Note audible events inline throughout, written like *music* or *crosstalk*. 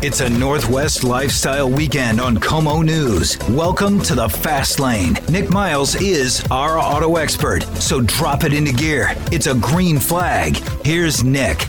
It's a Northwest lifestyle weekend on KOMO News. Welcome to the Fast Lane. Nick Miles is our auto expert, so drop it into gear. It's a green flag. Here's Nick.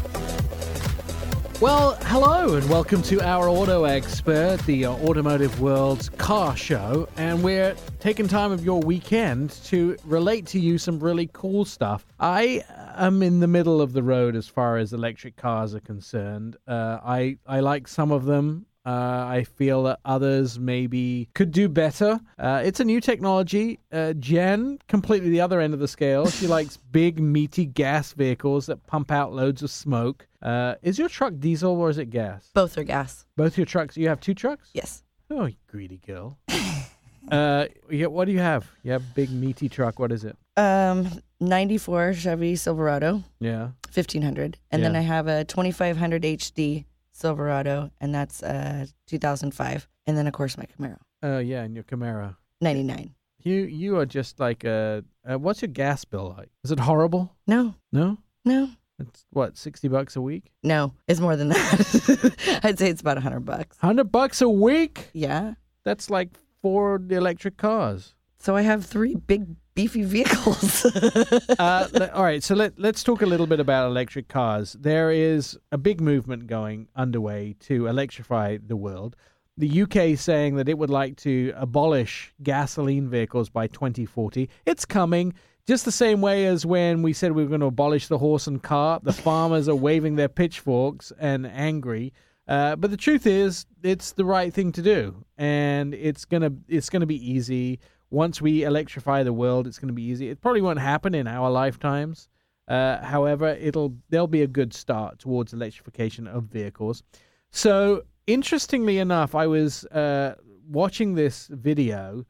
Well, hello and welcome to our Auto Expert, the uh, automotive world's car show. And we're taking time of your weekend to relate to you some really cool stuff. I am in the middle of the road as far as electric cars are concerned. Uh, I, I like some of them. Uh, I feel that others maybe could do better. Uh, it's a new technology. Uh, Jen, completely the other end of the scale. She *laughs* likes big, meaty gas vehicles that pump out loads of smoke. Uh, is your truck diesel or is it gas? Both are gas. Both your trucks. You have two trucks? Yes. Oh, you greedy girl. *laughs* uh, yeah, what do you have? You have a big, meaty truck. What is it? Um, 94 Chevy Silverado, Yeah. 1500. And then I have a 2500 HD Silverado, and that's uh 2005. And then, of course, my Camaro, Oh, yeah, and your Camaro. 99. You you are just like a. Uh, what's your gas bill like? Is it horrible? No, No. no, It's what sixty bucks a week. no. It's more than that. *laughs* I'd say it's about 100 bucks. Hundred bucks a week. Yeah. That's like four electric cars. So I have three big, beefy vehicles. *laughs* uh, le- all right, so let, let's talk a little bit about electric cars. There is a big movement going underway to electrify the world. The UK saying that it would like to abolish gasoline vehicles by 2040. It's coming. Just the same way as when we said we were going to abolish the horse and cart, the farmers are waving their pitchforks and angry. Uh, but the truth is, it's the right thing to do, and it's gonna it's gonna be easy. Once we electrify the world, it's gonna be easy. It probably won't happen in our lifetimes. Uh, however, it'll there'll be a good start towards electrification of vehicles. So interestingly enough, I was uh, watching this video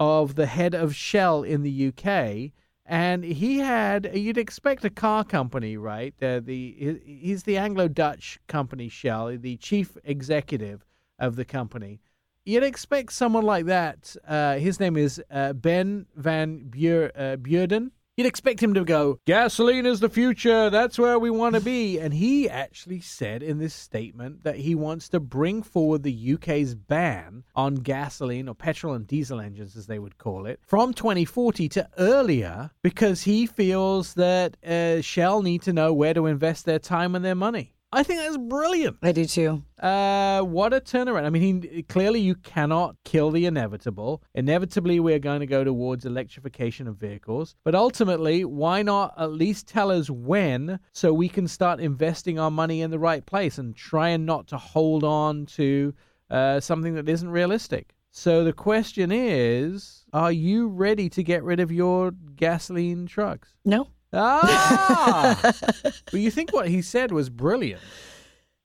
of the head of Shell in the UK, and he had you'd expect a car company, right? Uh, the he's the Anglo-Dutch company Shell, the chief executive of the company. You'd expect someone like that. Uh, his name is uh, Ben Van Beur- uh, Beurden. You'd expect him to go, gasoline is the future. That's where we want to be. *laughs* And he actually said in this statement that he wants to bring forward the UK's ban on gasoline or petrol and diesel engines, as they would call it, from 2040 to earlier because he feels that uh, Shell need to know where to invest their time and their money. I think that's brilliant. I do too. Uh, what a turnaround! I mean, he, clearly you cannot kill the inevitable. Inevitably, we're going to go towards electrification of vehicles. But ultimately, why not at least tell us when, so we can start investing our money in the right place and trying not to hold on to uh, something that isn't realistic. So the question is, are you ready to get rid of your gasoline trucks? No. Ah! *laughs* but you think what he said was brilliant.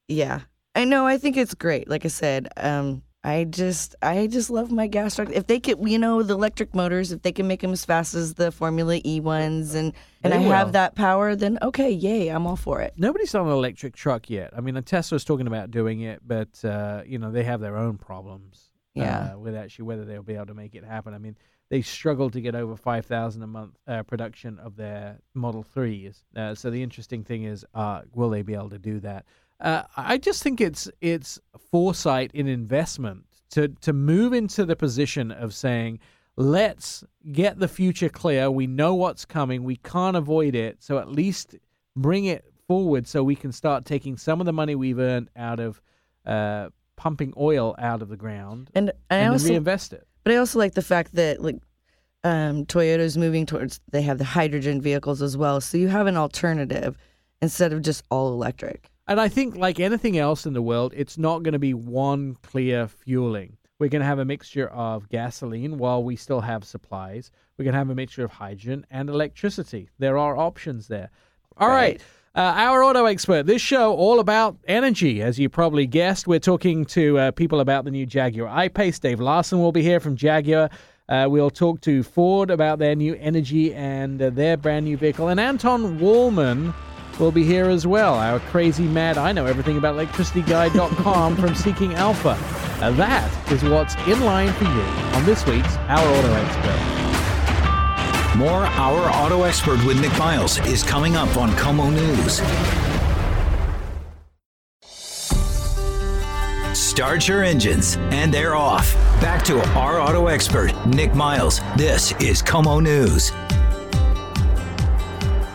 Yeah. I know. I think it's great. Like I said, um, I just, I just love my gas truck. If they could, you know, the electric motors, if they can make them as fast as the Formula E ones, and and They I will. have that power, then okay, yay, I'm all for it. Nobody's done an electric truck yet. I mean, Tesla's talking about doing it, but uh, you know they have their own problems. Yeah. uh, with actually whether they'll be able to make it happen. I mean, they struggle to get over five thousand a month uh, production of their Model Threes. Uh, so the interesting thing is, uh, will they be able to do that? Uh, I just think it's it's foresight in investment to to move into the position of saying, let's get the future clear. We know what's coming. We can't avoid it. So at least bring it forward so we can start taking some of the money we've earned out of uh, pumping oil out of the ground And and then also, reinvest it. But I also like the fact that like um, Toyota's moving towards they have the hydrogen vehicles as well, so you have an alternative instead of just all electric. And I think, like anything else in the world, it's not going to be one clear fueling. We're going to have a mixture of gasoline while we still have supplies. We're going to have a mixture of hydrogen and electricity. There are options there. All right. Uh, our auto expert. This show all about energy, as you probably guessed. We're talking to uh, people about the new Jaguar I-Pace. Dave Larson will be here from Jaguar. Uh, we'll talk to Ford about their new energy and uh, their brand new vehicle. And Anton Wahlman will be here as well. Our crazy mad, I know everything about electricityguy.com from Seeking Alpha. And that is what's in line for you on this week's Our Auto Expert. More Our Auto Expert with Nick Miles is coming up on KOMO News. Start your engines, and they're off. Back to our auto expert, Nick Miles. This is KOMO News.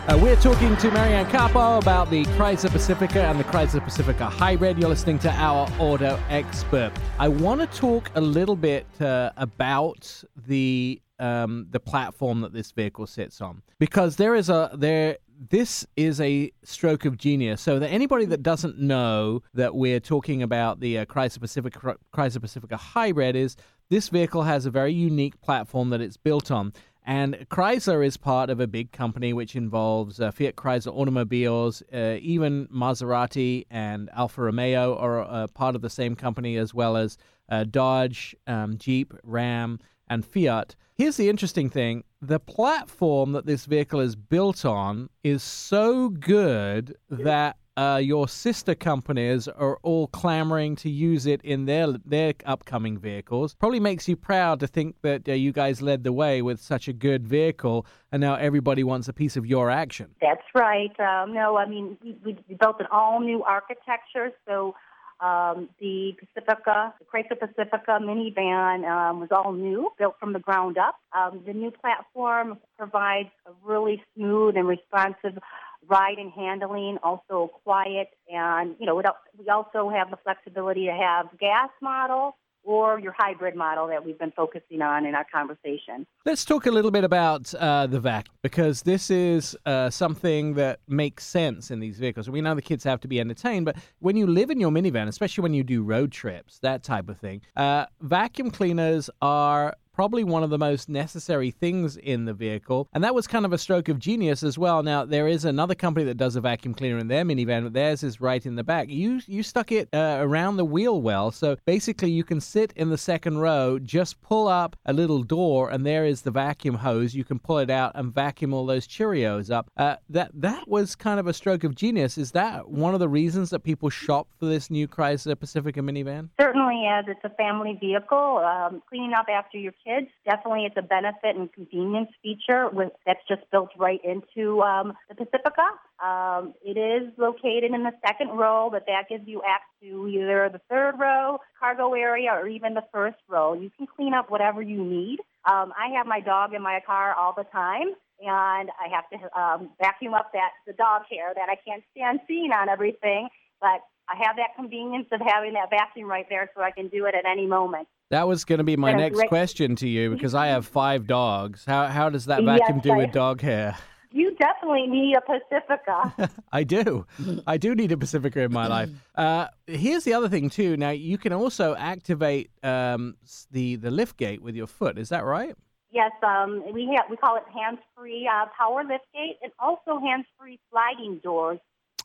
Uh, we're talking to Marianne Capo about the Chrysler Pacifica and the Chrysler Pacifica Hybrid. You're listening to our auto expert. I want to talk a little bit uh, about the um, the platform that this vehicle sits on because there is a there this is a stroke of genius. So that anybody that doesn't know that we're talking about the uh, Chrysler Pacifica Chrysler Pacifica Hybrid is this vehicle has a very unique platform that it's built on. And Chrysler is part of a big company which involves uh, Fiat Chrysler automobiles, uh, even Maserati and Alfa Romeo are uh, part of the same company, as well as uh, Dodge, um, Jeep, Ram, and Fiat. Here's the interesting thing the platform that this vehicle is built on is so good that uh, your sister companies are all clamoring to use it in their their upcoming vehicles. Probably makes you proud to think that uh, you guys led the way with such a good vehicle, and now everybody wants a piece of your action. That's right. Um, no, I mean we, we built an all new architecture, so. Um, the Pacifica, the Chrysler Pacifica minivan um, was all new, built from the ground up. Um, the new platform provides a really smooth and responsive ride and handling, also quiet, and you know we also have the flexibility to have gas model or your hybrid model that we've been focusing on in our conversation. Let's talk a little bit about uh, the VAC because this is uh, something that makes sense in these vehicles. We know the kids have to be entertained, but when you live in your minivan, especially when you do road trips, that type of thing, uh, vacuum cleaners are probably one of the most necessary things in the vehicle. And that was kind of a stroke of genius as well. Now, there is another company that does a vacuum cleaner in their minivan, but theirs is right in the back. You you stuck it uh, around the wheel well. So basically, you can sit in the second row, just pull up a little door, and there is the vacuum hose. You can pull it out and vacuum all those Cheerios up. Uh, that, that was kind of a stroke of genius. Is that one of the reasons that people shop for this new Chrysler Pacifica minivan? Certainly, as it's a family vehicle, um, cleaning up after your kids. Definitely, it's a benefit and convenience feature with, that's just built right into um, the Pacifica. Um, it is located in the second row, but that gives you access to either the third row, cargo area, or even the first row. You can clean up whatever you need. Um, I have my dog in my car all the time, and I have to um, vacuum up that the dog hair that I can't stand seeing on everything. But I have that convenience of having that vacuum right there, so I can do it at any moment. That was going to be my next question to you because I have five dogs. How how does that vacuum yes, do with dog hair? You definitely need a Pacifica. *laughs* I do. I do need a Pacifica in my life. *clears throat* Uh, here's the other thing too. Now you can also activate um, the the lift gate with your foot. Is that right? Yes, um, we have we call it hands-free uh, power lift gate and also hands-free sliding doors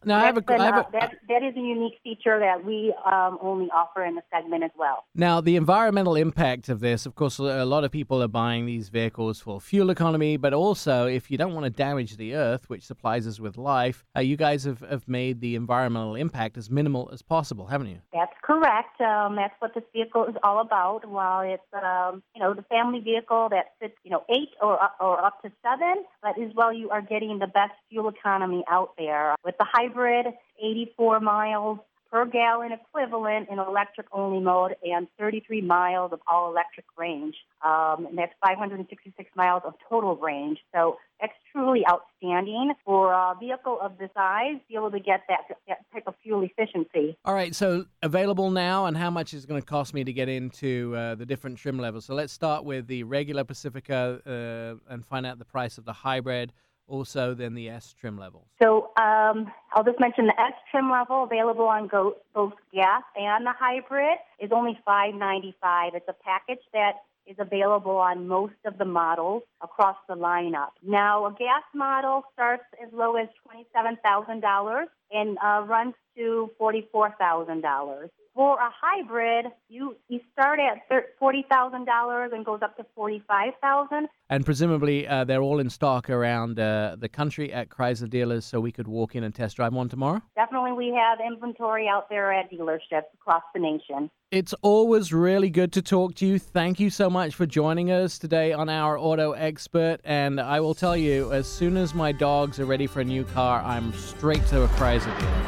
now, I have a, I have a, that, that is a unique feature that we um, only offer in the segment as well. Now, the environmental impact of this, of course, a lot of people are buying these vehicles for fuel economy, but also if you don't want to damage the earth, which supplies us with life, uh, you guys have, have made the environmental impact as minimal as possible, haven't you? That's correct. Um, that's what this vehicle is all about. While it's, um, you know, the family vehicle that fits, you know, eight or, or up to seven, but as well you are getting the best fuel economy out there with the hybrid hybrid, 84 miles per gallon equivalent in electric only mode and 33 miles of all electric range. Um, and that's 566 miles of total range. So that's truly outstanding for a vehicle of this size, be able to get that, that type of fuel efficiency. All right, so available now, and how much is it going to cost me to get into uh, the different trim levels? So let's start with the regular Pacifica uh, and find out the price of the hybrid also then the S trim levels? So um, I'll just mention the S trim level available on go- both gas and the hybrid is only five ninety five. It's a package that is available on most of the models across the lineup. Now, a gas model starts as low as $27,000 and uh, runs to $44,000 for a hybrid, you you start at forty thousand dollars and goes up to forty five thousand. And presumably, uh, they're all in stock around uh, the country at Chrysler dealers, so we could walk in and test drive one tomorrow. Definitely, we have inventory out there at dealerships across the nation. It's always really good to talk to you. Thank you so much for joining us today on our Auto Expert. And I will tell you, as soon as my dogs are ready for a new car, I'm straight to a Chrysler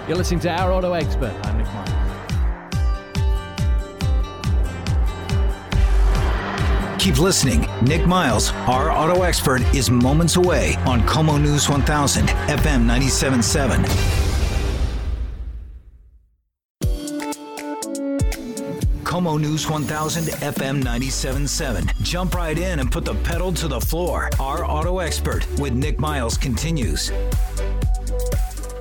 you're listening to Our Auto Expert. I'm Nick Miles. Keep listening. Nick Miles, Our Auto Expert, is moments away on KOMO News 1000, FM 977. KOMO News 1000 FM 977. Jump right in and put the pedal to the floor. Our auto expert with Nick Miles continues.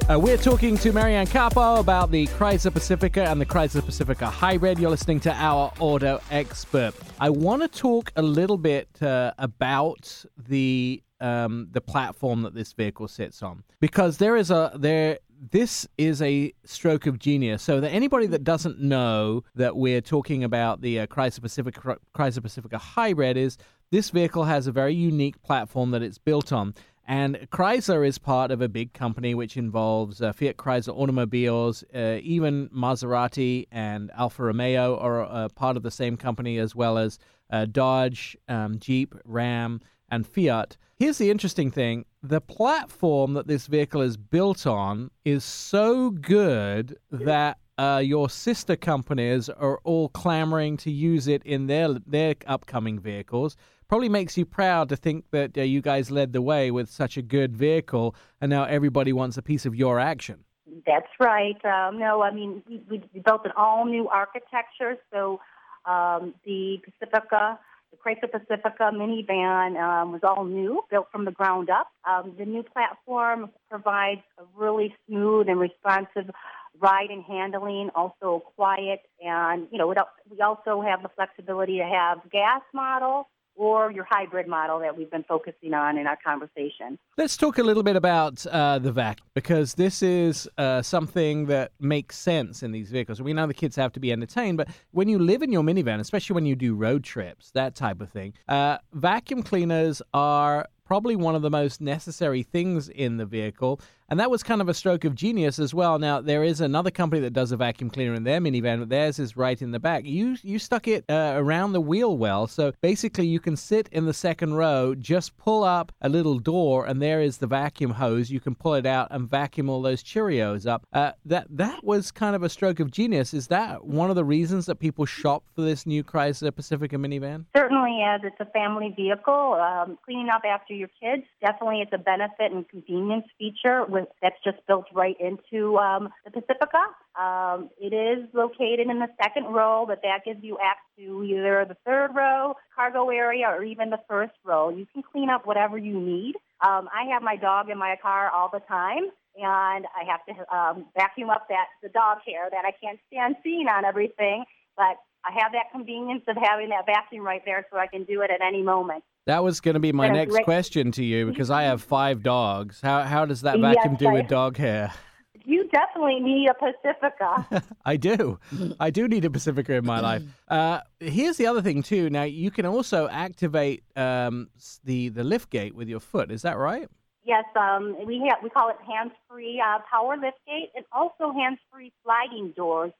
Uh, we're talking to Marianne Capo about the Chrysler Pacifica and the Chrysler Pacifica Hybrid. You're listening to our auto expert. I want to talk a little bit uh, about the um, the platform that this vehicle sits on because there is a there this is a stroke of genius. So that anybody that doesn't know that we're talking about the uh, Chrysler Pacifica Chrysler Pacifica Hybrid is this vehicle has a very unique platform that it's built on. And Chrysler is part of a big company which involves uh, Fiat Chrysler Automobiles, uh, even Maserati and Alfa Romeo are uh, part of the same company, as well as uh, Dodge, um, Jeep, Ram, and Fiat. Here's the interesting thing the platform that this vehicle is built on is so good that uh, your sister companies are all clamoring to use it in their their upcoming vehicles. Probably makes you proud to think that uh, you guys led the way with such a good vehicle, and now everybody wants a piece of your action. That's right. Um, no, I mean we, we built an all new architecture, so um, the Pacifica the Chrysler Pacifica minivan um, was all new, built from the ground up. Um, the new platform provides a really smooth and responsive ride and handling, also quiet, and you know we also have the flexibility to have gas model or your hybrid model that we've been focusing on in our conversation. Let's talk a little bit about uh, the VAC because this is uh, something that makes sense in these vehicles. We know the kids have to be entertained, but when you live in your minivan, especially when you do road trips, that type of thing, uh, vacuum cleaners are probably one of the most necessary things in the vehicle. And that was kind of a stroke of genius as well. Now, there is another company that does a vacuum cleaner in their minivan, but theirs is right in the back. You you stuck it uh, around the wheel well. So basically, you can sit in the second row, just pull up a little door, and there is the vacuum hose. You can pull it out and vacuum all those Cheerios up. Uh, that, that was kind of a stroke of genius. Is that one of the reasons that people shop for this new Chrysler Pacifica minivan? Certainly, as it's a family vehicle, um, cleaning up after your kids, definitely it's a benefit and convenience feature with that's just built right into um, the Pacifica. Um, it is located in the second row, but that gives you access to either the third row, cargo area, or even the first row. You can clean up whatever you need. Um, I have my dog in my car all the time, and I have to um, vacuum up that the dog hair that I can't stand seeing on everything. But I have that convenience of having that vacuum right there, so I can do it at any moment. That was going to be my next question to you because I have five dogs. How how does that vacuum yes, do with dog hair? *laughs* You definitely need a Pacifica. *laughs* I do. I do need a Pacifica in my life. Uh, here's the other thing too. Now you can also activate um, the the lift gate with your foot. Is that right? Yes, um, we have we call it hands-free uh, power lift gate and also hands-free sliding doors.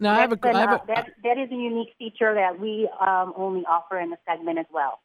Now I have, a, I have a, that, that is a unique feature that we um, only offer in the segment as well.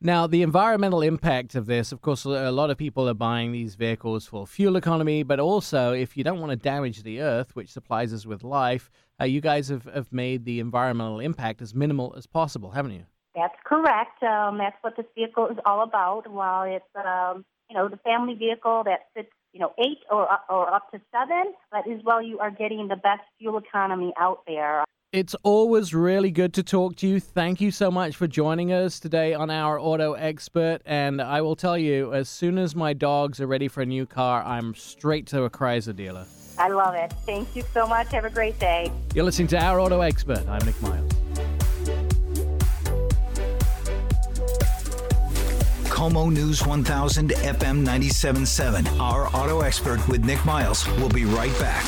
Now, the environmental impact of this, of course, a lot of people are buying these vehicles for fuel economy, but also if you don't want to damage the earth, which supplies us with life, uh, you guys have, have made the environmental impact as minimal as possible, haven't you? That's correct. Um, that's what this vehicle is all about. While it's, um, you know, the family vehicle that fits, you know, eight or, or up to seven, but as well you are getting the best fuel economy out there. It's always really good to talk to you. Thank you so much for joining us today on our Auto Expert. And I will tell you, as soon as my dogs are ready for a new car, I'm straight to a Chrysler dealer. I love it. Thank you so much. Have a great day. You're listening to Our Auto Expert. I'm Nick Miles. KOMO News 1000 FM 97.7. Our Auto Expert with Nick Miles. will be right back.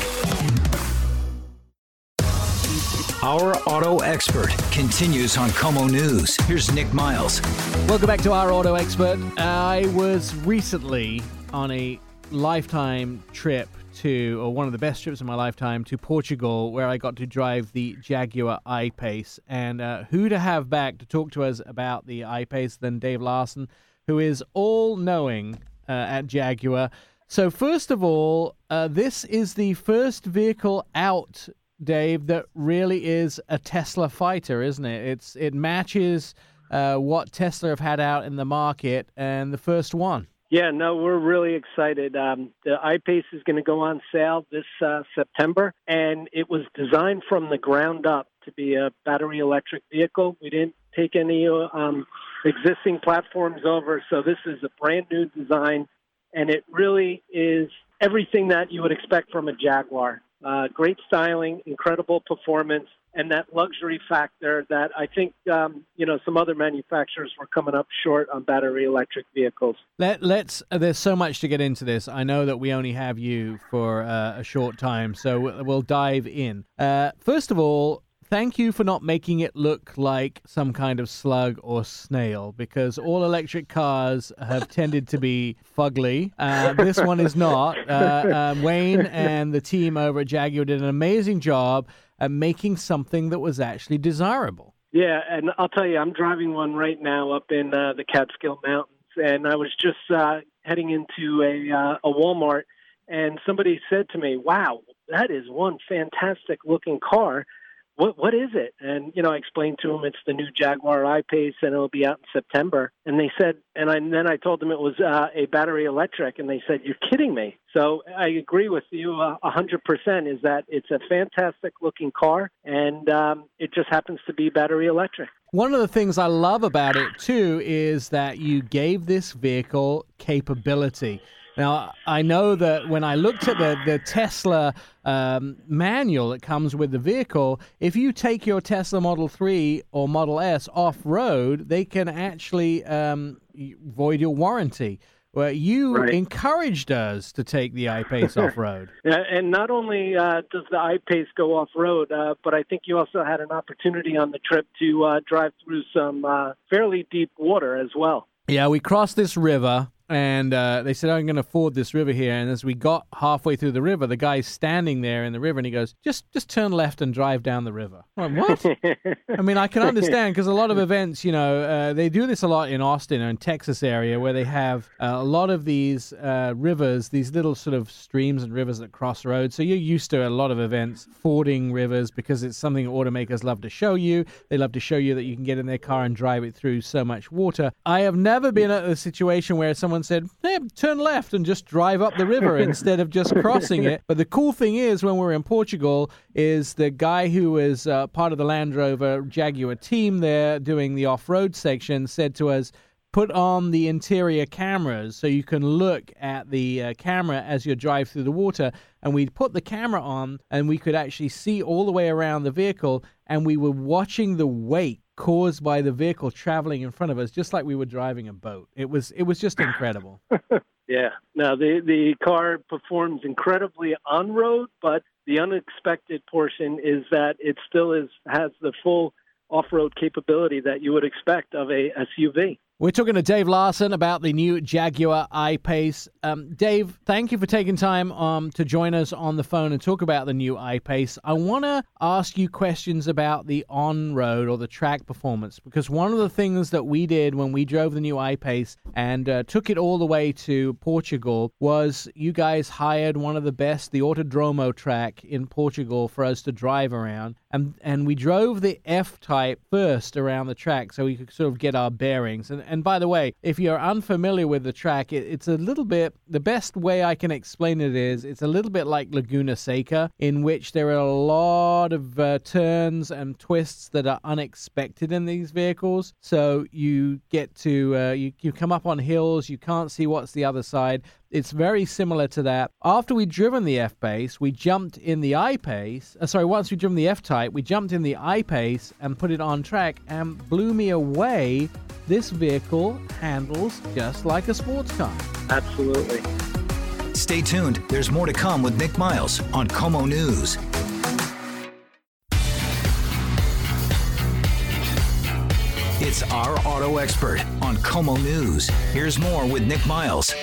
Our Auto Expert continues on KOMO News. Here's Nick Miles. Welcome back to Our Auto Expert. I was recently on a lifetime trip to, or one of the best trips of my lifetime, to Portugal, where I got to drive the Jaguar I-Pace. And uh, who to have back to talk to us about the I-Pace than Dave Larson, who is all-knowing uh, at Jaguar. So first of all, uh, this is the first vehicle out Dave, that really is a Tesla fighter, isn't it? It's it matches uh, what Tesla have had out in the market and the first one. Yeah, no, we're really excited. Um, the iPace is going to go on sale this uh, September, and it was designed from the ground up to be a battery electric vehicle. We didn't take any uh, um, existing platforms over, so this is a brand new design, and it really is everything that you would expect from a Jaguar. Uh, great styling, incredible performance, and that luxury factor that I think um, you know some other manufacturers were coming up short on battery electric vehicles. Let, let's. Uh, there's so much to get into this. I know that we only have you for uh, a short time, so we'll, we'll dive in. Uh, first of all, thank you for not making it look like some kind of slug or snail because all electric cars have tended to be fugly. Uh, this one is not. Uh, um, Wayne and the team over at Jaguar did an amazing job at making something that was actually desirable. Yeah, and I'll tell you, I'm driving one right now up in uh, the Catskill Mountains, and I was just uh, heading into a uh, a Walmart, and somebody said to me, "Wow, that is one fantastic looking car." What what is it? And you know, I explained to them it's the new Jaguar I-Pace, and it'll be out in September. And they said, and, I, and then I told them it was uh, a battery electric, and they said, "You're kidding me." So I agree with you a hundred percent. Is that it's a fantastic looking car, and um, it just happens to be battery electric. One of the things I love about it too is that you gave this vehicle capability. Now, I know that when I looked at the, the Tesla um, manual that comes with the vehicle, if you take your Tesla Model 3 or Model S off road, they can actually um, void your warranty. Well, you right. encouraged us to take the iPace *laughs* off road. And not only uh, does the iPace go off road, uh, but I think you also had an opportunity on the trip to uh, drive through some uh, fairly deep water as well. Yeah, we crossed this river and uh, they said, I'm going to ford this river here. And as we got halfway through the river, the guy's standing there in the river, and he goes, "Just, just turn left and drive down the river." I'm like, what? *laughs* I mean, I can understand because a lot of events, you know, uh, they do this a lot in Austin or in Texas area, where they have uh, a lot of these uh, rivers, these little sort of streams and rivers that cross roads. So you're used to a lot of events fording rivers because it's something automakers love to show you. They love to show you that you can get in their car and drive it through so much water. I have never been at a situation where someone someone said, hey, turn left and just drive up the river *laughs* instead of just crossing it. But the cool thing is, when we're in Portugal, is the guy who is uh, part of the Land Rover Jaguar team there doing the off road section said to us, put on the interior cameras so you can look at the uh, camera as you drive through the water. And we put the camera on, and we could actually see all the way around the vehicle, and we were watching the wake caused by the vehicle traveling in front of us, just like we were driving a boat. It was it was just incredible. *laughs* yeah. Now the the car performs incredibly on road, but the unexpected portion is that it still is has the full off road capability that you would expect of a SUV. We're talking to Dave Larson about the new Jaguar I-Pace. Um, Dave, thank you for taking time um, to join us on the phone and talk about the new I-Pace. I want to ask you questions about the on-road or the track performance because one of the things that we did when we drove the new I-Pace and uh, took it all the way to Portugal was you guys hired one of the best, the Autodromo track in Portugal for us to drive around. And, and we drove the F-Type first around the track so we could sort of get our bearings. And, and by the way, if you're unfamiliar with the track, it, it's a little bit, the best way I can explain it is it's a little bit like Laguna Seca, in which there are a lot of uh, turns and twists that are unexpected in these vehicles. So you get to, uh, you, you come up on hills, you can't see what's the other side. It's very similar to that. After we'd driven the F Pace, we jumped in the I Pace. Uh, sorry, once we'd driven the F Type, we jumped in the I Pace and put it on track and blew me away this vehicle handles just like a sports car. Absolutely. Stay tuned. There's more to come with Nick Miles on KOMO News. It's our auto expert on KOMO News. Here's more with Nick Miles.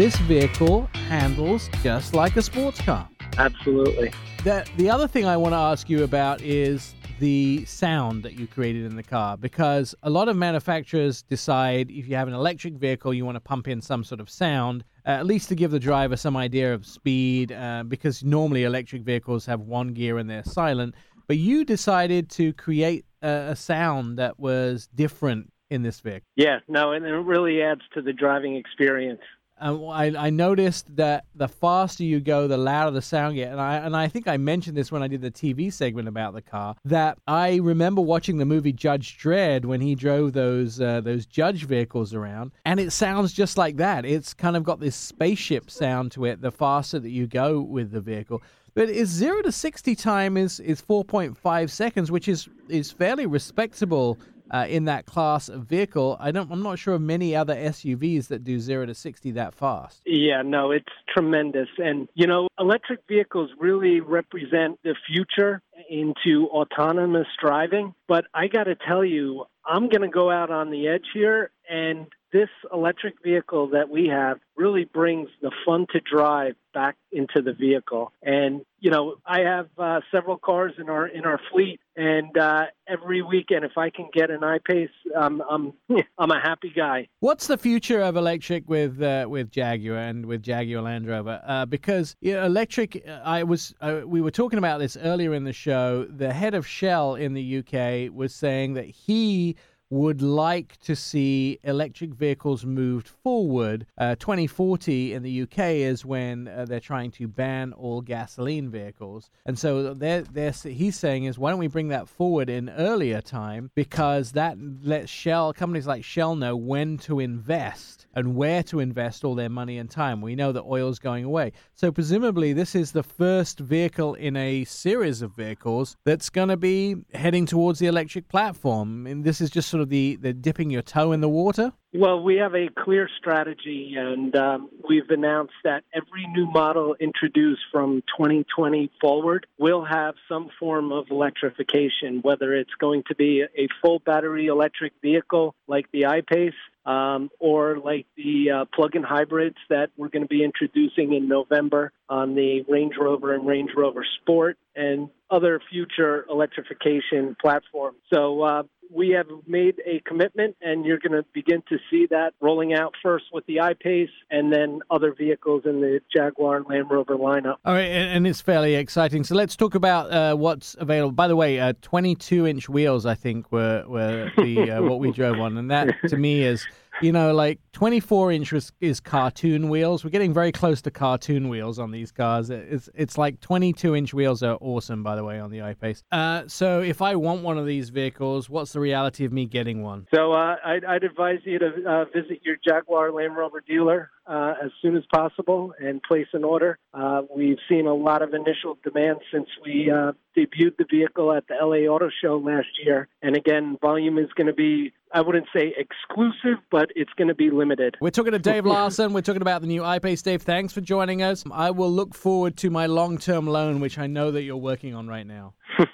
This vehicle handles just like a sports car. Absolutely. The, the other thing I want to ask you about is the sound that you created in the car because a lot of manufacturers decide if you have an electric vehicle, you want to pump in some sort of sound, uh, at least to give the driver some idea of speed, uh, because normally electric vehicles have one gear and they're silent. But you decided to create a, a sound that was different in this vehicle. Yeah, no, and it really adds to the driving experience. I, I noticed that the faster you go, the louder the sound get, and I and I think I mentioned this when I did the TV segment about the car. That I remember watching the movie Judge Dredd when he drove those uh, those judge vehicles around, and it sounds just like that. It's kind of got this spaceship sound to it. The faster that you go with the vehicle, but is zero to sixty time is is four point five seconds, which is is fairly respectable uh, in that class of vehicle. I don't. I'm not sure of many other SUVs that do zero to sixty that fast. Yeah, no, it's tremendous, and you know, electric vehicles really represent the future into autonomous driving. But I got to tell you, I'm going to go out on the edge here and this electric vehicle that we have really brings the fun to drive back into the vehicle. And you know, I have uh, several cars in our in our fleet, and uh, every weekend, if I can get an I-Pace, um, I'm *laughs* I'm a happy guy. What's the future of electric with uh, with Jaguar and with Jaguar Land Rover? Uh, because you know, electric, uh, I was uh, we were talking about this earlier in the show. The head of Shell in the UK was saying that he would like to see electric vehicles moved forward. Uh, 2040 in the UK is when uh, they're trying to ban all gasoline vehicles, and so they're, they're, he's saying is why don't we bring that forward in earlier time because that lets Shell companies like Shell know when to invest and where to invest all their money and time. We know that oil's going away, so presumably this is the first vehicle in a series of vehicles that's going to be heading towards the electric platform, and this is just sort sort of the, the dipping your toe in the water? Well, we have a clear strategy, and um, we've announced that every new model introduced from 2020 forward will have some form of electrification, whether it's going to be a full battery electric vehicle like the I-Pace um, or like the uh, plug-in hybrids that we're going to be introducing in November on the Range Rover and Range Rover Sport and other future electrification platforms. So uh, we have made a commitment, and you're going to begin to see that rolling out first with the I-Pace and then other vehicles in the Jaguar and Land Rover lineup. All right, and it's fairly exciting. So let's talk about uh, what's available. By the way, uh, 22-inch wheels, I think, were were the uh, what we *laughs* drove on, and that to me is you know, like 24 inch is, is, cartoon wheels. We're getting very close to cartoon wheels on these cars. It's it's like 22 inch wheels are awesome, by the way, on the I-Pace. Uh, so if I want one of these vehicles, what's the reality of me getting one? So uh, I'd, I'd, advise you to uh, visit your Jaguar Land Rover dealer uh, as soon as possible and place an order. Uh, we've seen a lot of initial demand since we uh, debuted the vehicle at the LA Auto Show last year. And again, volume is going to be, I wouldn't say exclusive, but it's going to be limited. We're talking to *laughs* Dave Larson. We're talking about the new I-Pace. Dave, thanks for joining us. I will look forward to my long term loan, which I know that you're working on right now. *laughs*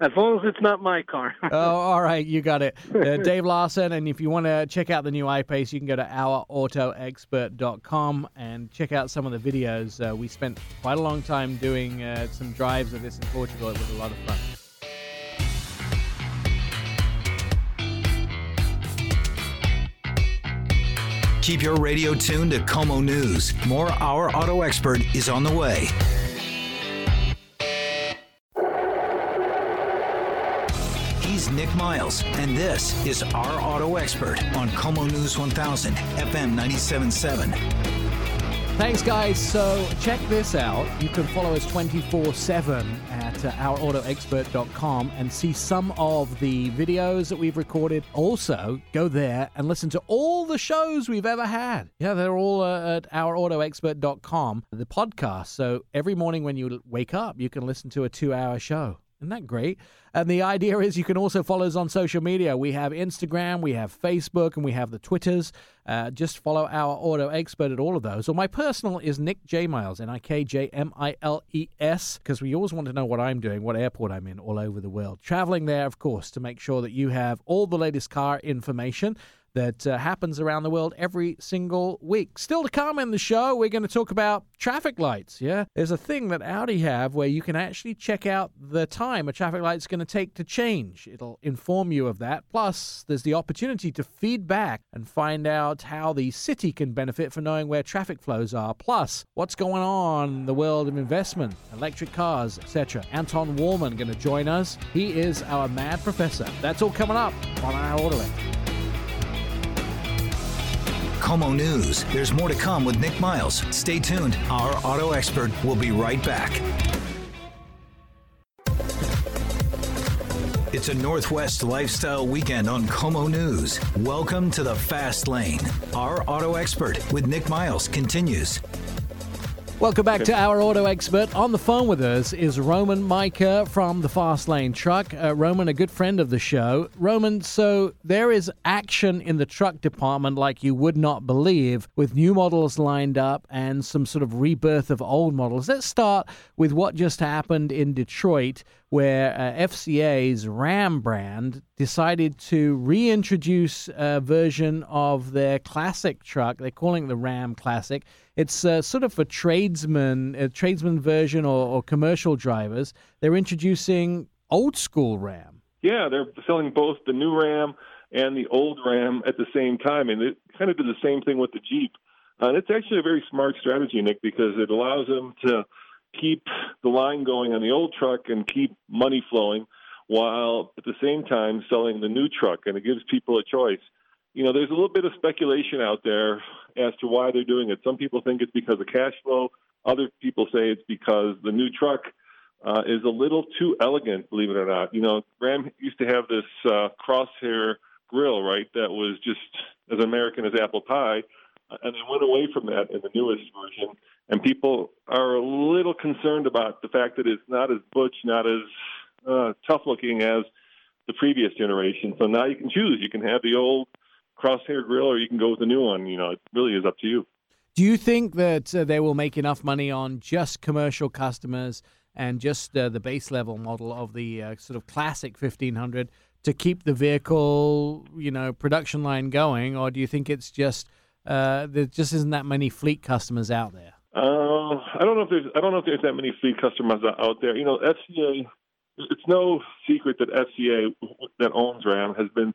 as long as it's not my car. *laughs* oh, all right, you got it. Uh, Dave Larson, and if you want to check out the new I-Pace, you can go to ourautoexpert.com and check out some of the videos. Uh, we spent quite a long time doing uh, some drives of this in Portugal. It was a lot of fun. Keep your radio tuned to KOMO News. More Our Auto Expert is on the way. He's Nick Miles, and this is Our Auto Expert on Como News 1000, FM 97.7. Thanks, guys. So check this out. You can follow us 24 7 at uh, ourautoexpert.com and see some of the videos that we've recorded. Also, go there and listen to all the shows we've ever had. Yeah, they're all uh, at ourautoexpert.com, the podcast. So every morning when you wake up, you can listen to a two hour show. Isn't that great? And the idea is you can also follow us on social media. We have Instagram, we have Facebook, and we have the Twitters. Uh, just follow our auto expert at all of those. Or my personal is Nick J Miles, N I K J M I L E S, because we always want to know what I'm doing, what airport I'm in all over the world. Traveling there, of course, to make sure that you have all the latest car information that uh, happens around the world every single week. Still to come in the show, we're going to talk about traffic lights. Yeah, there's a thing that Audi have where you can actually check out the time a traffic light's going to take to change. It'll inform you of that. Plus, there's the opportunity to feed back and find out how the city can benefit from knowing where traffic flows are. Plus, what's going on in the world of investment, electric cars, etc. Anton Wahlman going to join us. He is our mad professor. That's all coming up on our Auto KOMO News. There's more to come with Nick Miles. Stay tuned. Our auto expert will be right back. It's a Northwest lifestyle weekend on KOMO News. Welcome to the Fast Lane. Our auto expert with Nick Miles continues. Welcome back to our auto expert. On the phone with us is Roman Mica from the Fast Lane Truck. Uh, Roman, a good friend of the show. Roman, so there is action in the truck department like you would not believe, with new models lined up and some sort of rebirth of old models. Let's start with what just happened in Detroit, where uh, FCA's Ram brand decided to reintroduce a version of their classic truck. They're calling it the Ram Classic. It's uh, sort of for tradesmen, a tradesman version or, or commercial drivers. They're introducing old school Ram. Yeah, they're selling both the new Ram and the old Ram at the same time, and they kind of do the same thing with the Jeep. Uh, and it's actually a very smart strategy, Nick, because it allows them to keep the line going on the old truck and keep money flowing while at the same time selling the new truck. And it gives people a choice. You know, there's a little bit of speculation out there as to why they're doing it. Some people think it's because of cash flow. Other people say it's because the new truck uh, is a little too elegant, believe it or not. You know, Ram used to have this uh, crosshair grill, right, that was just as American as apple pie. And they went away from that in the newest version and people are a little concerned about the fact that it's not as butch, not as uh, tough looking as the previous generation. So now you can choose. You can have the old crosshair grill, or you can go with the new one. You know, it really is up to you. Do you think that uh, they will make enough money on just commercial customers and just uh, the base level model of the uh, sort of classic 1500 to keep the vehicle, you know, production line going, or do you think it's just uh, there just isn't that many fleet customers out there? Uh, I don't know if there's I don't know if there's that many fleet customers out there. You know, FCA. It's no secret that FCA that owns Ram has been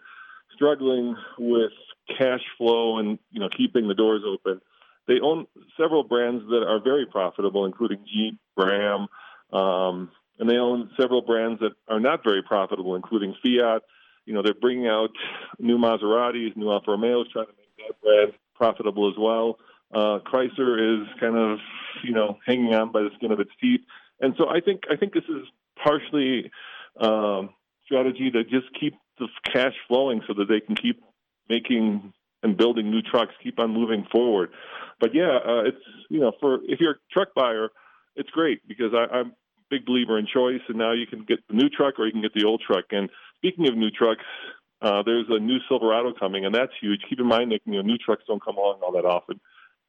struggling with cash flow and you know keeping the doors open. They own several brands that are very profitable, including Jeep, Ram, um, and they own several brands that are not very profitable, including Fiat. You know, they're bringing out new Maseratis, new Alfa Romeos, trying to make that brand profitable as well. Uh, Chrysler is kind of, you know, hanging on by the skin of its teeth, and so I think I think this is partially um, strategy to just keep the cash flowing so that they can keep making and building new trucks, keep on moving forward. But yeah, uh, it's you know, for if you're a truck buyer, it's great because I, I'm a big believer in choice, and now you can get the new truck or you can get the old truck. And speaking of new trucks, uh, there's a new Silverado coming, and that's huge. Keep in mind that you know new trucks don't come along all that often.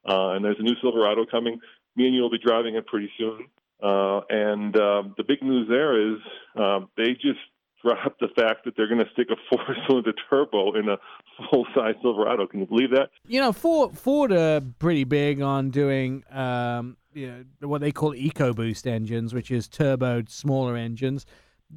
Uh, and there's a new Silverado coming. Me and you will be driving it pretty soon. Uh, and um, the big news there is um, they just *laughs* dropped the fact that they're going to stick a four-cylinder turbo in a full-size Silverado. Can you believe that? You know, Ford Ford are pretty big on doing um, you know, what they call EcoBoost engines, which is turboed smaller engines.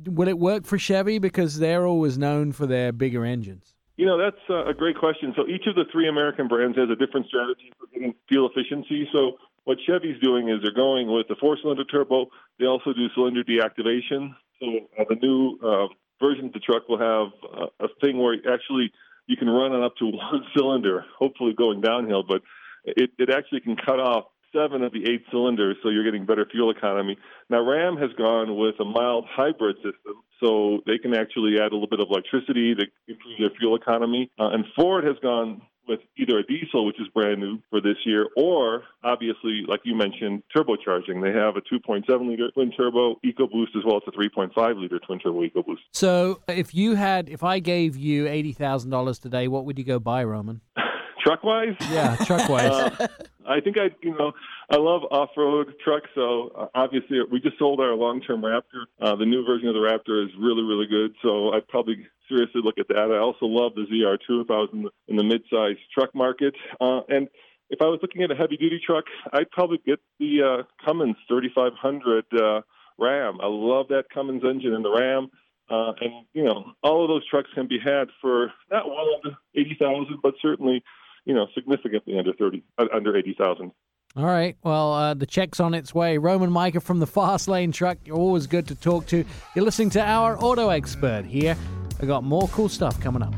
Will it work for Chevy because they're always known for their bigger engines? You know, that's a great question. So each of the three American brands has a different strategy for getting fuel efficiency. So what Chevy's doing is they're going with the four-cylinder turbo. They also do cylinder deactivation. So uh, the new uh, version of the truck will have uh, a thing where actually you can run it up to *laughs* one cylinder, hopefully going downhill, but it, it actually can cut off seven of the eight cylinders, so you're getting better fuel economy. Now, Ram has gone with a mild hybrid system, so they can actually add a little bit of electricity to improve their fuel economy. Uh, and Ford has gone with either a diesel, which is brand new for this year, or obviously, like you mentioned, turbocharging. They have a 2.7 liter twin turbo EcoBoost as well as a 3.5 liter twin turbo EcoBoost. So, if you had, if I gave you eighty thousand dollars today, what would you go buy, Roman? *laughs* truck wise? Yeah, truck wise. uh, *laughs* I think I, you know, I love off-road trucks. So uh, obviously, we just sold our long-term Raptor. Uh, the new version of the Raptor is really, really good. So I'd probably seriously look at that. I also love the ZR2 if I was in the, in the mid-size truck market. Uh, and if I was looking at a heavy-duty truck, I'd probably get the uh, Cummins 3500 uh, Ram. I love that Cummins engine in the Ram. Uh, and you know, all of those trucks can be had for not well under eighty thousand, but certainly, you know, significantly under thirty, uh, under eighty thousand. All right. Well, uh, the check's on its way. Roman Mica from the Fast Lane Truck. You're always good to talk to. You're listening to our auto expert here. I got more cool stuff coming up.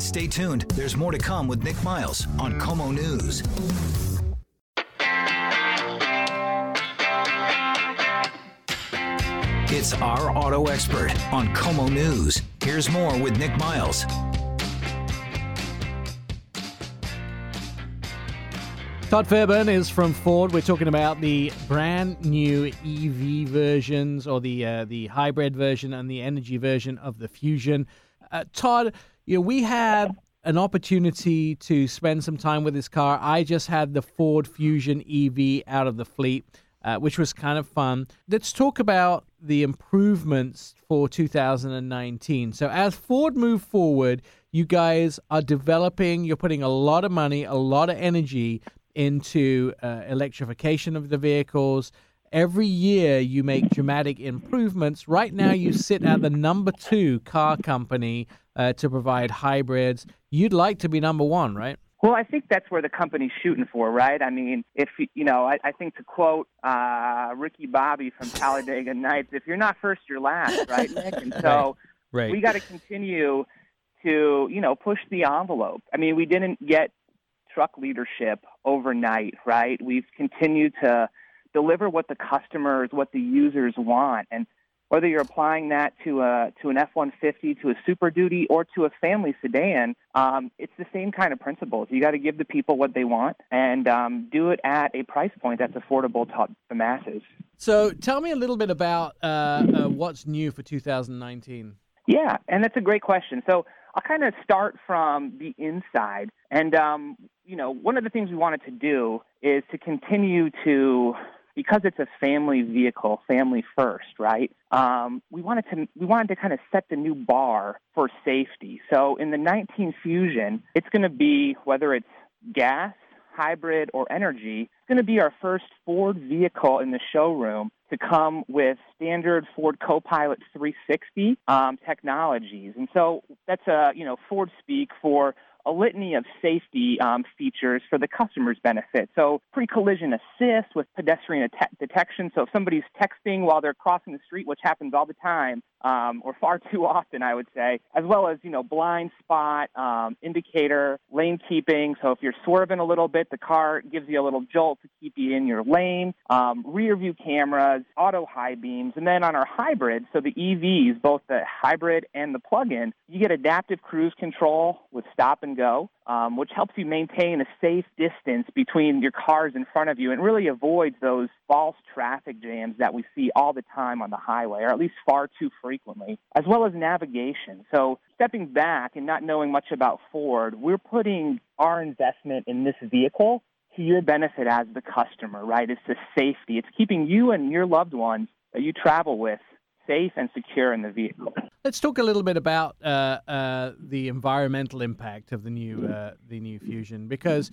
Stay tuned. There's more to come with Nick Miles on KOMO News. It's our auto expert on KOMO News. Here's more with Nick Miles. Todd Fairburn is from Ford. We're talking about the brand new EV versions, or the uh, the hybrid version and the energy version of the Fusion. Uh, Todd, you know, we had an opportunity to spend some time with this car. I just had the Ford Fusion EV out of the fleet uh, which was kind of fun. Let's talk about the improvements for 2019. So, as Ford move forward, you guys are developing, you're putting a lot of money, a lot of energy into uh, electrification of the vehicles. Every year, you make dramatic improvements. Right now, you sit at the number two car company uh, to provide hybrids. You'd like to be number one, right? Well, I think that's where the company's shooting for, right? I mean, if you know, I, I think to quote uh, Ricky Bobby from *laughs* Talladega Nights, if you're not first, you're last, right, Nick? And *laughs* so right. Right. we got to continue to, you know, push the envelope. I mean, we didn't get truck leadership overnight, right? We've continued to deliver what the customers, what the users want, and whether you're applying that to a to an F-150, to a Super Duty, or to a family sedan, um, it's the same kind of principles. You got to give the people what they want and um, do it at a price point that's affordable to the masses. So, tell me a little bit about uh, uh, what's new for 2019. Yeah, and that's a great question. So, I'll kind of start from the inside. And, um, you know, one of the things we wanted to do is to continue to because it's a family vehicle, family first, right? Um, we wanted to we wanted to kind of set the new bar for safety. So in the 19 Fusion, it's going to be whether it's gas, hybrid, or energy. It's going to be our first Ford vehicle in the showroom to come with standard Ford Copilot 360 um, technologies, and so that's a you know Ford speak for a litany of safety um, features for the customer's benefit. So, pre collision assist with pedestrian att- detection. So, if somebody's texting while they're crossing the street, which happens all the time, um, or far *laughs* too often, I would say, as well as, you know, blind spot, um, indicator, lane keeping. So, if you're swerving a little bit, the car gives you a little jolt to keep you in your lane, um, rear view cameras, auto high beams. And then on our hybrid, so the EVs, both the hybrid and the plug in, you get adaptive cruise control with stop and and go, um, which helps you maintain a safe distance between your cars in front of you and really avoids those false traffic jams that we see all the time on the highway, or at least far too frequently, as well as navigation. So, stepping back and not knowing much about Ford, we're putting our investment in this vehicle to your benefit as the customer, right? It's the safety. It's keeping you and your loved ones that you travel with safe and secure in the vehicle. Let's talk a little bit about uh, uh, the environmental impact of the new uh, the new Fusion because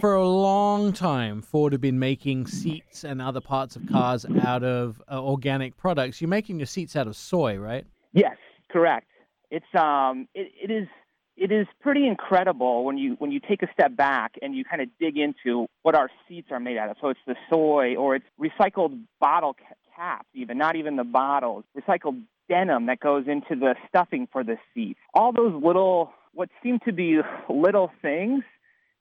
for a long time Ford have been making seats and other parts of cars out of uh, organic products. You're making your seats out of soy, right? Yes, correct. It's um it, it is it is pretty incredible when you when you take a step back and you kind of dig into what our seats are made out of. So it's the soy or it's recycled bottle caps, even not even the bottles, recycled denim that goes into the stuffing for the seats. All those little, what seem to be little things,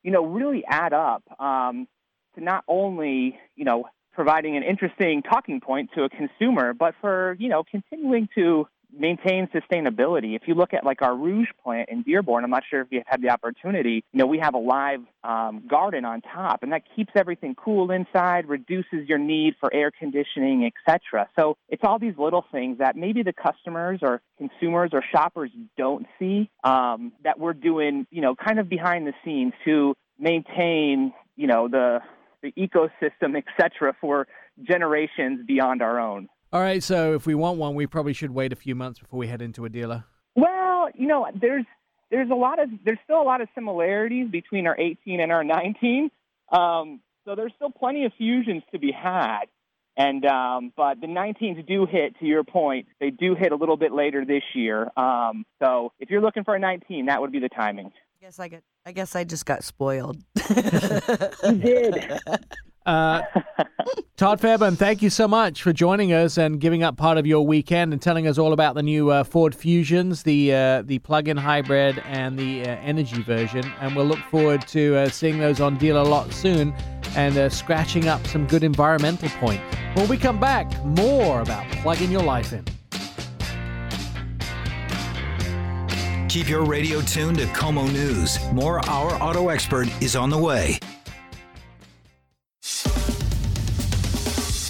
you know, really add up um, to not only, you know, providing an interesting talking point to a consumer, but for, you know, continuing to maintain sustainability. If you look at like our Rouge plant in Dearborn, I'm not sure if you've had the opportunity, you know, we have a live um, garden on top and that keeps everything cool inside, reduces your need for air conditioning, etc. So it's all these little things that maybe the customers or consumers or shoppers don't see um, that we're doing, you know, kind of behind the scenes to maintain, you know, the the ecosystem, etc., for generations beyond our own. All right, so if we want one, we probably should wait a few months before we head into a dealer. Well, you know, there's there's a lot of there's still a lot of similarities between our 18 and our 19. Um, so there's still plenty of fusions to be had. And um, but the 19s do hit. To your point, they do hit a little bit later this year. Um, so if you're looking for a 19, that would be the timing. I guess I get. I guess I just got spoiled. You did. *laughs* Uh, *laughs* Todd Fairburn, thank you so much for joining us and giving up part of your weekend and telling us all about the new uh, Ford Fusions, the uh, the plug-in hybrid and the uh, energy version. And we'll look forward to uh, seeing those on deal a lot soon and uh, scratching up some good environmental points. When we come back, more about plugging your life in. Keep your radio tuned to KOMO News. More Our Auto Expert is on the way.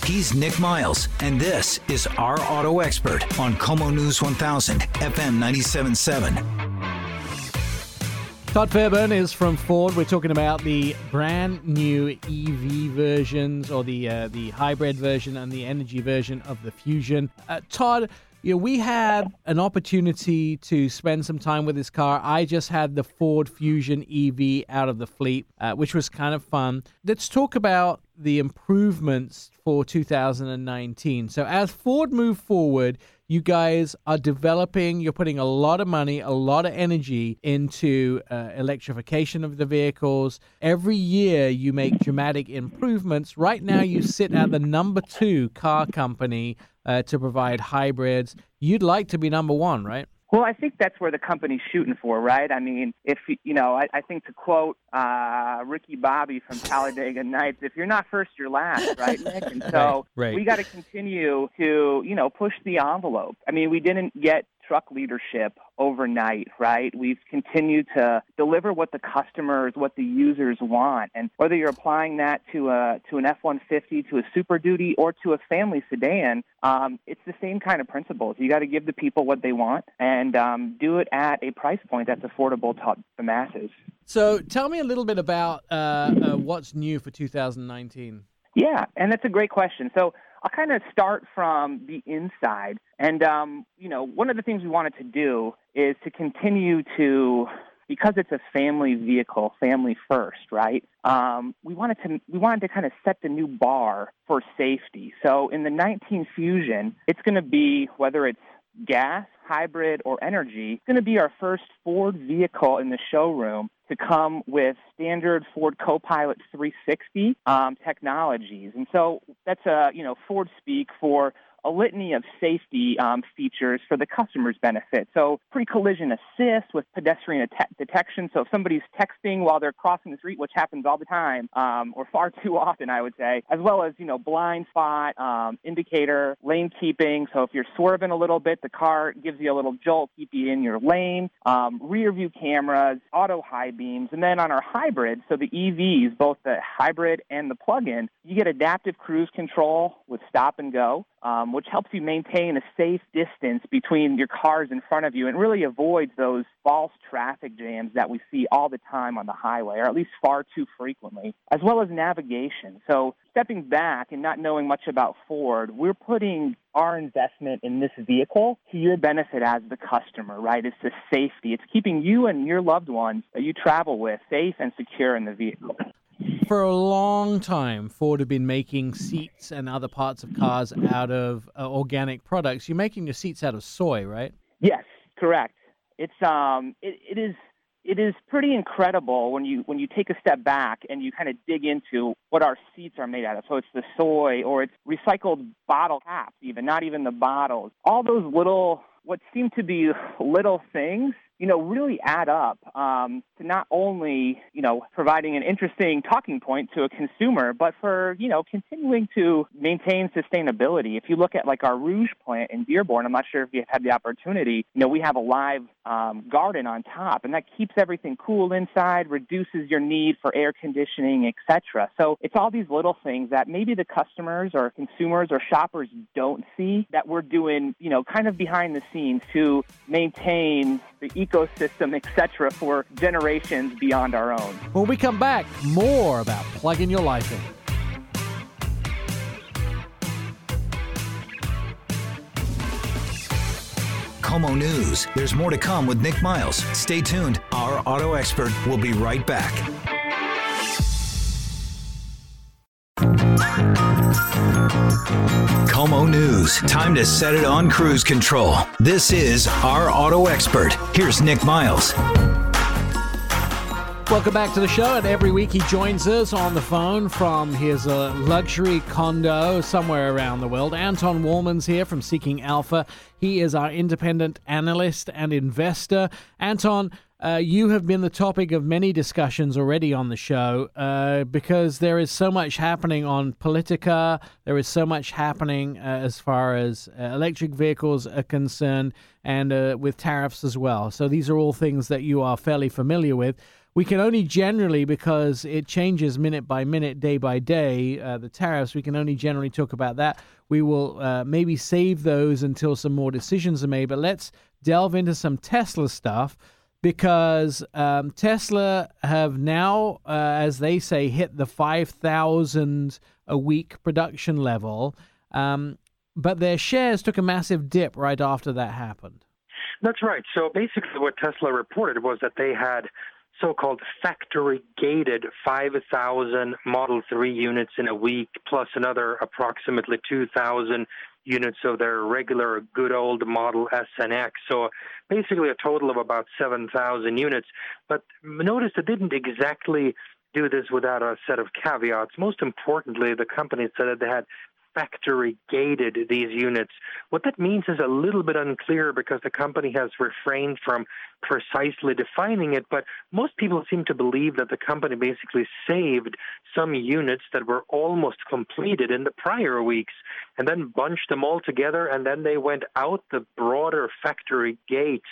He's Nick Miles, and this is Our Auto Expert on KOMO News 1000, FM 97.7. Todd Fairburn is from Ford. We're talking about the brand new EV versions, or the uh, the hybrid version and the energy version of the Fusion. Uh, Todd, you know, we had an opportunity to spend some time with this car. I just had the Ford Fusion EV out of the fleet, uh, which was kind of fun. Let's talk about the improvements for 2019. So, as Ford move forward, you guys are developing, you're putting a lot of money, a lot of energy into uh, electrification of the vehicles. Every year you make dramatic improvements. Right now, you sit at the number two car company uh, to provide hybrids. You'd like to be number one, right? Well, I think that's where the company's shooting for, right? I mean, if you know, I, I think to quote uh, Ricky Bobby from Talladega *laughs* Nights, if you're not first, you're last, right, *laughs* Nick? And so Right, right. we got to continue to, you know, push the envelope. I mean, we didn't get truck leadership overnight, right? We've continued to deliver what the customers, what the users want, and whether you're applying that to a to an F-150, to a Super Duty, or to a family sedan, um, it's the same kind of principles. You got to give the people what they want and um, do it at a price point that's affordable to the masses. So, tell me a little bit about uh, uh, what's new for 2019. Yeah, and that's a great question. So I'll kind of start from the inside. And, um, you know, one of the things we wanted to do is to continue to, because it's a family vehicle, family first, right? Um, we wanted to we wanted to kind of set the new bar for safety. So in the 19 Fusion, it's going to be whether it's gas, hybrid, or energy, it's going to be our first Ford vehicle in the showroom to come with standard Ford Copilot 360 um, technologies. And so that's a, you know, Ford speak for a litany of safety um, features for the customer's benefit. So pre-collision assist with pedestrian detection. So if somebody's texting while they're crossing the street, which happens all the time, um, or far *laughs* too often, I would say, as well as you know blind spot um, indicator, lane keeping. So if you're swerving a little bit, the car gives you a little jolt, keep you in your lane. Um, rear view cameras, auto high beams, and then on our hybrid, so the EVs, both the hybrid and the plug-in, you get adaptive cruise control with stop and go um, which helps you maintain a safe distance between your cars in front of you and really avoids those false traffic jams that we see all the time on the highway, or at least far too frequently, as well as navigation. So, stepping back and not knowing much about Ford, we're putting our investment in this vehicle to your benefit as the customer, right? It's the safety. It's keeping you and your loved ones that you travel with safe and secure in the vehicle. For a long time, Ford have been making seats and other parts of cars out of uh, organic products. You're making your seats out of soy, right? Yes, correct. It's um, it, it is it is pretty incredible when you when you take a step back and you kind of dig into what our seats are made out of. So it's the soy or it's recycled bottle caps, even not even the bottles. All those little what seem to be little things you know, really add up um, to not only, you know, providing an interesting talking point to a consumer, but for, you know, continuing to maintain sustainability. If you look at like our Rouge plant in Dearborn, I'm not sure if you've had the opportunity, you know, we have a live um, garden on top, and that keeps everything cool inside, reduces your need for air conditioning, etc. So it's all these little things that maybe the customers or consumers or shoppers don't see that we're doing, you know, kind of behind the scenes to maintain the ecosystem, etc., for generations beyond our own. When we come back, more about plugging your life in. KOMO News. There's more to come with Nick Miles. Stay tuned. Our auto expert will be right back. KOMO News. Time to set it on cruise control. This is Our Auto Expert. Here's Nick Miles. Welcome back to the show. And every week he joins us on the phone from his uh, luxury condo somewhere around the world. Anton Wahlman's here from Seeking Alpha. He is our independent analyst and investor. Anton, uh, you have been the topic of many discussions already on the show uh, because there is so much happening on Politica. There is so much happening uh, as far as uh, electric vehicles are concerned and uh, with tariffs as well. So these are all things that you are fairly familiar with. We can only generally, because it changes minute by minute, day by day, the tariffs, we can only generally talk about that. We will maybe save those until some more decisions are made. But let's delve into some Tesla stuff because um, Tesla have now, uh, as they say, hit the 5,000 a week production level. Um, but their shares took a massive dip right after that happened. That's right. So basically, what Tesla reported was that they had so called factory gated 5,000 Model 3 units in a week, plus another approximately 2,000 units of their regular good old Model S and X. So basically a total of about 7,000 units. But notice it didn't exactly do this without a set of caveats. Most importantly, the company said that they had factory gated these units. What that means is a little bit unclear because the company has refrained from precisely defining it, but most people seem to believe that the company basically saved some units that were almost completed in the prior weeks and then bunched them all together and then they went out the broader factory gates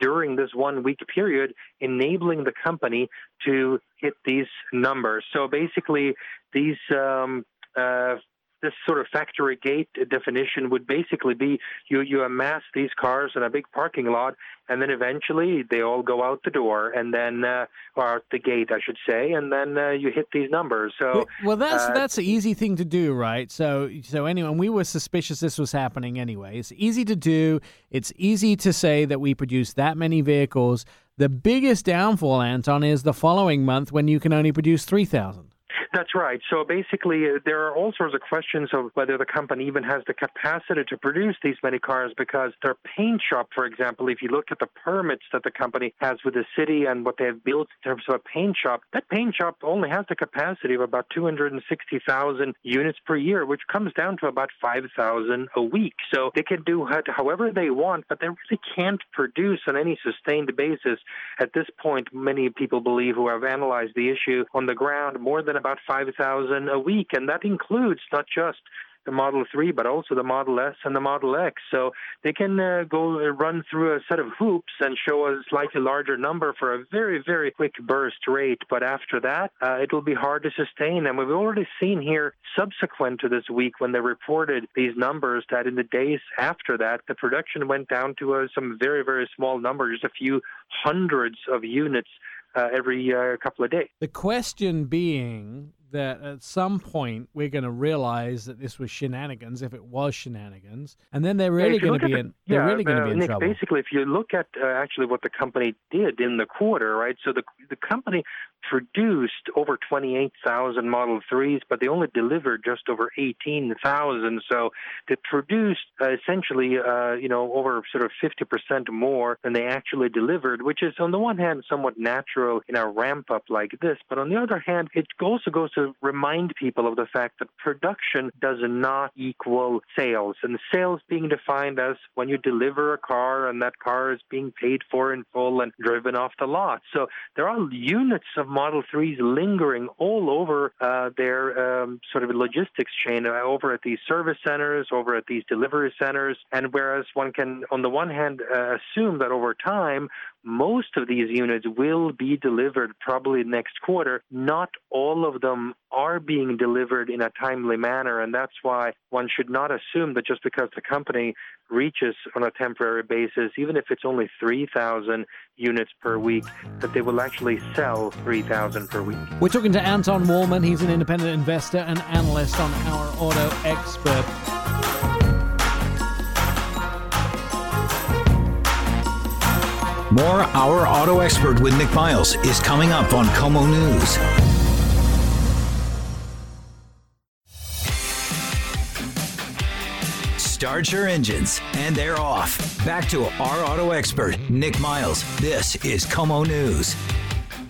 during this one week period, enabling the company to hit these numbers. So basically, these um, uh, this sort of factory gate definition would basically be you, you amass these cars in a big parking lot, and then eventually they all go out the door, and then uh, or out the gate, I should say, and then uh, you hit these numbers. So well, that's uh, that's an easy thing to do, right? So so anyway, we were suspicious this was happening anyway. It's easy to do. It's easy to say that we produce that many vehicles. The biggest downfall, Anton, is the following month when you can only produce three thousand. That's right. So basically, uh, there are all sorts of questions of whether the company even has the capacity to produce these many cars because their paint shop, for example, if you look at the permits that the company has with the city and what they have built in terms of a paint shop, that paint shop only has the capacity of about 260,000 units per year, which comes down to about 5,000 a week. So they can do however they want, but they really can't produce on any sustained basis. At this point, many people believe who have analyzed the issue on the ground more than about 5,000 a week, and that includes not just the Model 3, but also the Model S and the Model X. So they can uh, go run through a set of hoops and show a slightly larger number for a very, very quick burst rate. But after that, uh, it will be hard to sustain. And we've already seen here, subsequent to this week, when they reported these numbers, that in the days after that, the production went down to uh, some very, very small numbers, a few hundreds of units uh, every uh, couple of days. The question being that at some point we're going to realize that this was shenanigans, if it was shenanigans, and then they're really going to be the, in. They're yeah, really going to be in Nick, trouble. Basically, if you look at uh, actually what the company did in the quarter, right? So the the company produced over 28,000 Model 3s, but they only delivered just over 18,000. So they produced uh, essentially, uh, you know, over sort of 50% more than they actually delivered, which is on the one hand somewhat natural in a ramp up like this, but on the other hand, it also goes to remind people of the fact that production does not equal sales, and sales being defined as when you deliver a car and that car is being paid for in full and driven off the lot. So there are units of Model 3s lingering all over uh, their um, sort of logistics chain, uh, over at these service centers, over at these delivery centers. And whereas one can, on the one hand, uh, assume that over time, most of these units will be delivered probably next quarter. Not all of them Um, are being delivered in a timely manner, and that's why one should not assume that just because the company reaches on a temporary basis, even if it's only 3,000 units per week, that they will actually sell 3,000 per week. We're talking to Anton Wahlman. He's an independent investor and analyst on our auto expert. More Our Auto Expert with Nick Miles is coming up on KOMO News. Start your engines, and they're off. Back to our auto expert, Nick Miles. This is KOMO News.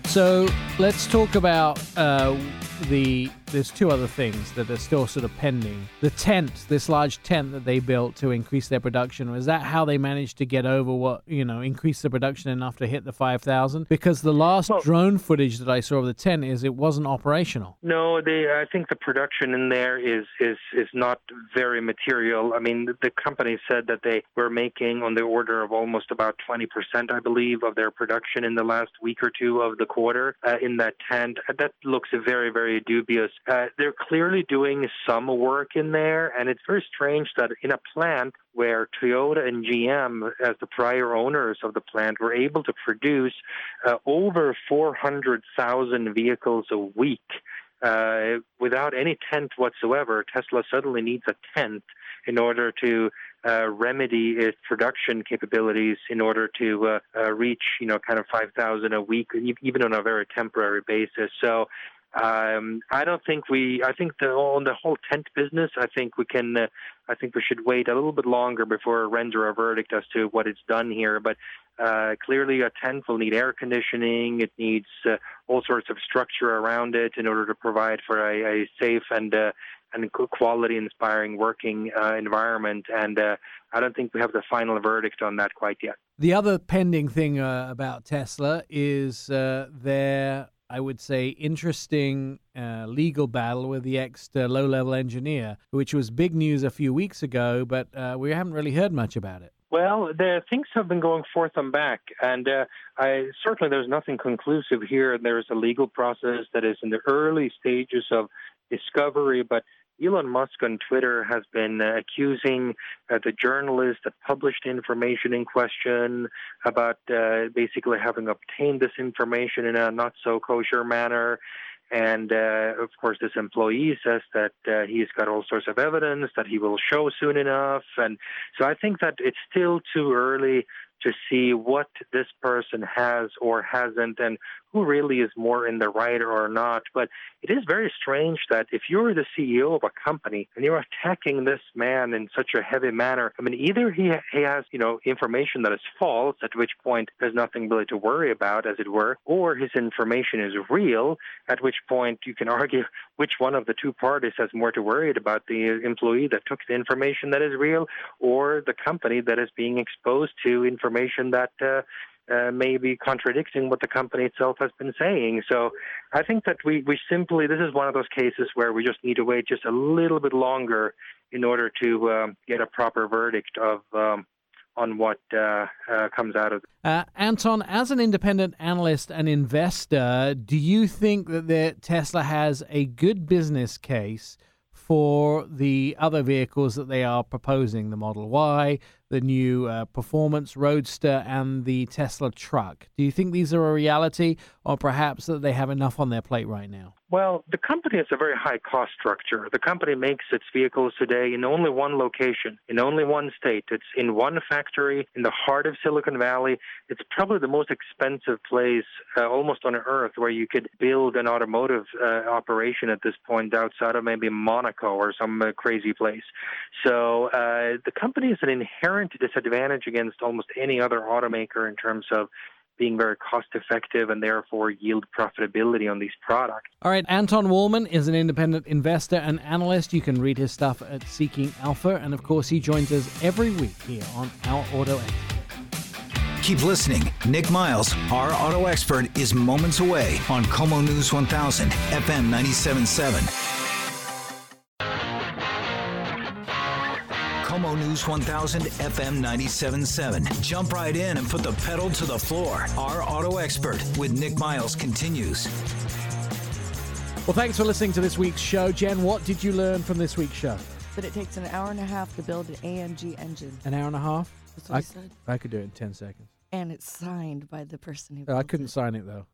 So let's talk about uh, the there's two other things that are still sort of pending. The tent, this large tent that they built to increase their production, was that how they managed to get over what you know, increase the production enough to hit the five thousand? Because the last Well- drone footage that I saw of the tent is it wasn't operational. No, they. I think the production in there is is is not very material. I mean, the, company said that they were making on the order of almost about 20%, I believe, of their production in the last week or two of the quarter uh, in that tent. That looks very, very dubious. Uh, they're clearly doing some work in there, and it's very strange that in a plant where Toyota and GM, as the prior owners of the plant, were able to produce uh, over 400,000 vehicles a week uh, without any tent whatsoever. Tesla suddenly needs a tent in order to uh, remedy its production capabilities in order to uh, uh, reach, you know, kind of 5,000 a week, even on a very temporary basis. So. Um, I don't think we. I think the, on the whole tent business, I think we can. Uh, I think we should wait a little bit longer before render a verdict as to what it's done here. But uh, clearly, a tent will need air conditioning. It needs uh, all sorts of structure around it in order to provide for a, a safe and uh, and quality inspiring working uh, environment. And uh, I don't think we have the final verdict on that quite yet. The other pending thing uh, about Tesla is uh, their, I would say, interesting uh, legal battle with the ex uh, low level engineer, which was big news a few weeks ago, but uh, we haven't really heard much about it. Well, the things have been going forth and back, and uh, I certainly there's nothing conclusive here. There's a legal process that is in the early stages of discovery, but Elon Musk on Twitter has been uh, accusing uh, the journalist that published information in question about uh, basically having obtained this information in a not so kosher manner. And uh, of course, this employee says that uh, he's got all sorts of evidence that he will show soon enough. And so I think that it's still too early to see what this person has or hasn't and who really is more in the right or not. But it is very strange that if you're the CEO of a company and you're attacking this man in such a heavy manner, I mean, either he, he has, you know, information that is false, at which point there's nothing really to worry about, as it were, or his information is real, at which point you can *laughs* argue which one of the two parties has more to worry about the employee that took the information that is real or the company that is being exposed to information that uh, uh, may be contradicting what the company itself has been saying. So I think that we, we simply, this is one of those cases where we just need to wait just a little bit longer in order to um, get a proper verdict of. Um, on what uh, uh, comes out of it. Uh, Anton, as an independent analyst and investor, do you think that Tesla has a good business case for the other vehicles that they are proposing, the Model Y, the new uh, Performance Roadster, and the Tesla truck? Do you think these are a reality, or perhaps that they have enough on their plate right now? Well, the company has a very high cost structure. The company makes its vehicles today in only one location, in only one state. It's in one factory in the heart of Silicon Valley. It's probably the most expensive place uh, almost on earth where you could build an automotive uh, operation at this point outside of maybe Monaco or some uh, crazy place. So uh, the company is an inherent disadvantage against almost any other automaker in terms of being very cost effective and therefore yield profitability on these products. All right, Anton Wahlman is an independent investor and analyst. You can read his stuff at Seeking Alpha, and of course, he joins us every week here on Our Auto Expert. Keep listening. Nick Miles, our auto expert, is moments away on KOMO News 1000, FM 97.7. KOMO News 1000, FM 97.7. Jump right in and put the pedal to the floor. Our auto expert with Nick Miles continues. Well, thanks for listening to this week's show. Jen, what did you learn from this week's show? But it takes an hour and a half to build an AMG engine. An hour and a half? That's what I, he said. I could do it in 10 seconds. And it's signed by the person who. I built couldn't it. sign it, though.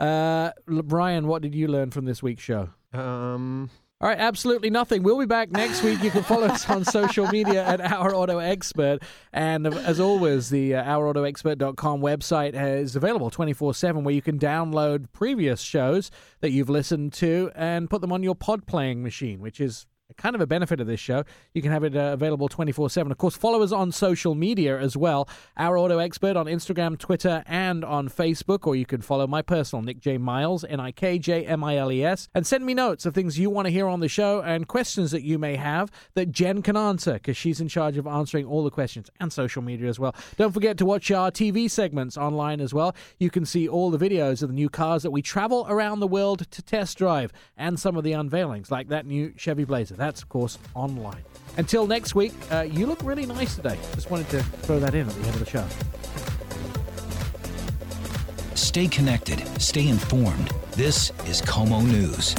*laughs* uh, Brian, what did you learn from this week's show? Um, All right, absolutely nothing. We'll be back next week. You can follow us on social media at Our Auto Expert. And as always, the uh, OurAutoExpert.com website is available 24 7 where you can download previous shows that you've listened to and put them on your pod playing machine, which is kind of a benefit of this show. You can have it uh, available 24 7. Of course, follow us on social media as well. Our Auto Expert on Instagram, Twitter, and on Facebook. Or you can follow my personal, Nick J. Miles, N I K J M I L E S. And send me notes of things you want to hear on the show and questions that you may have that Jen can answer because she's in charge of answering all the questions and social media as well. Don't forget to watch our TV segments online as well. You can see all the videos of the new cars that we travel around the world to test drive and some of the unveilings, like that new Chevy Blazer. That's, of course, online. Until next week, uh, you look really nice today. Just wanted to throw that in at the end of the show. Stay connected, stay informed. This is KOMO News.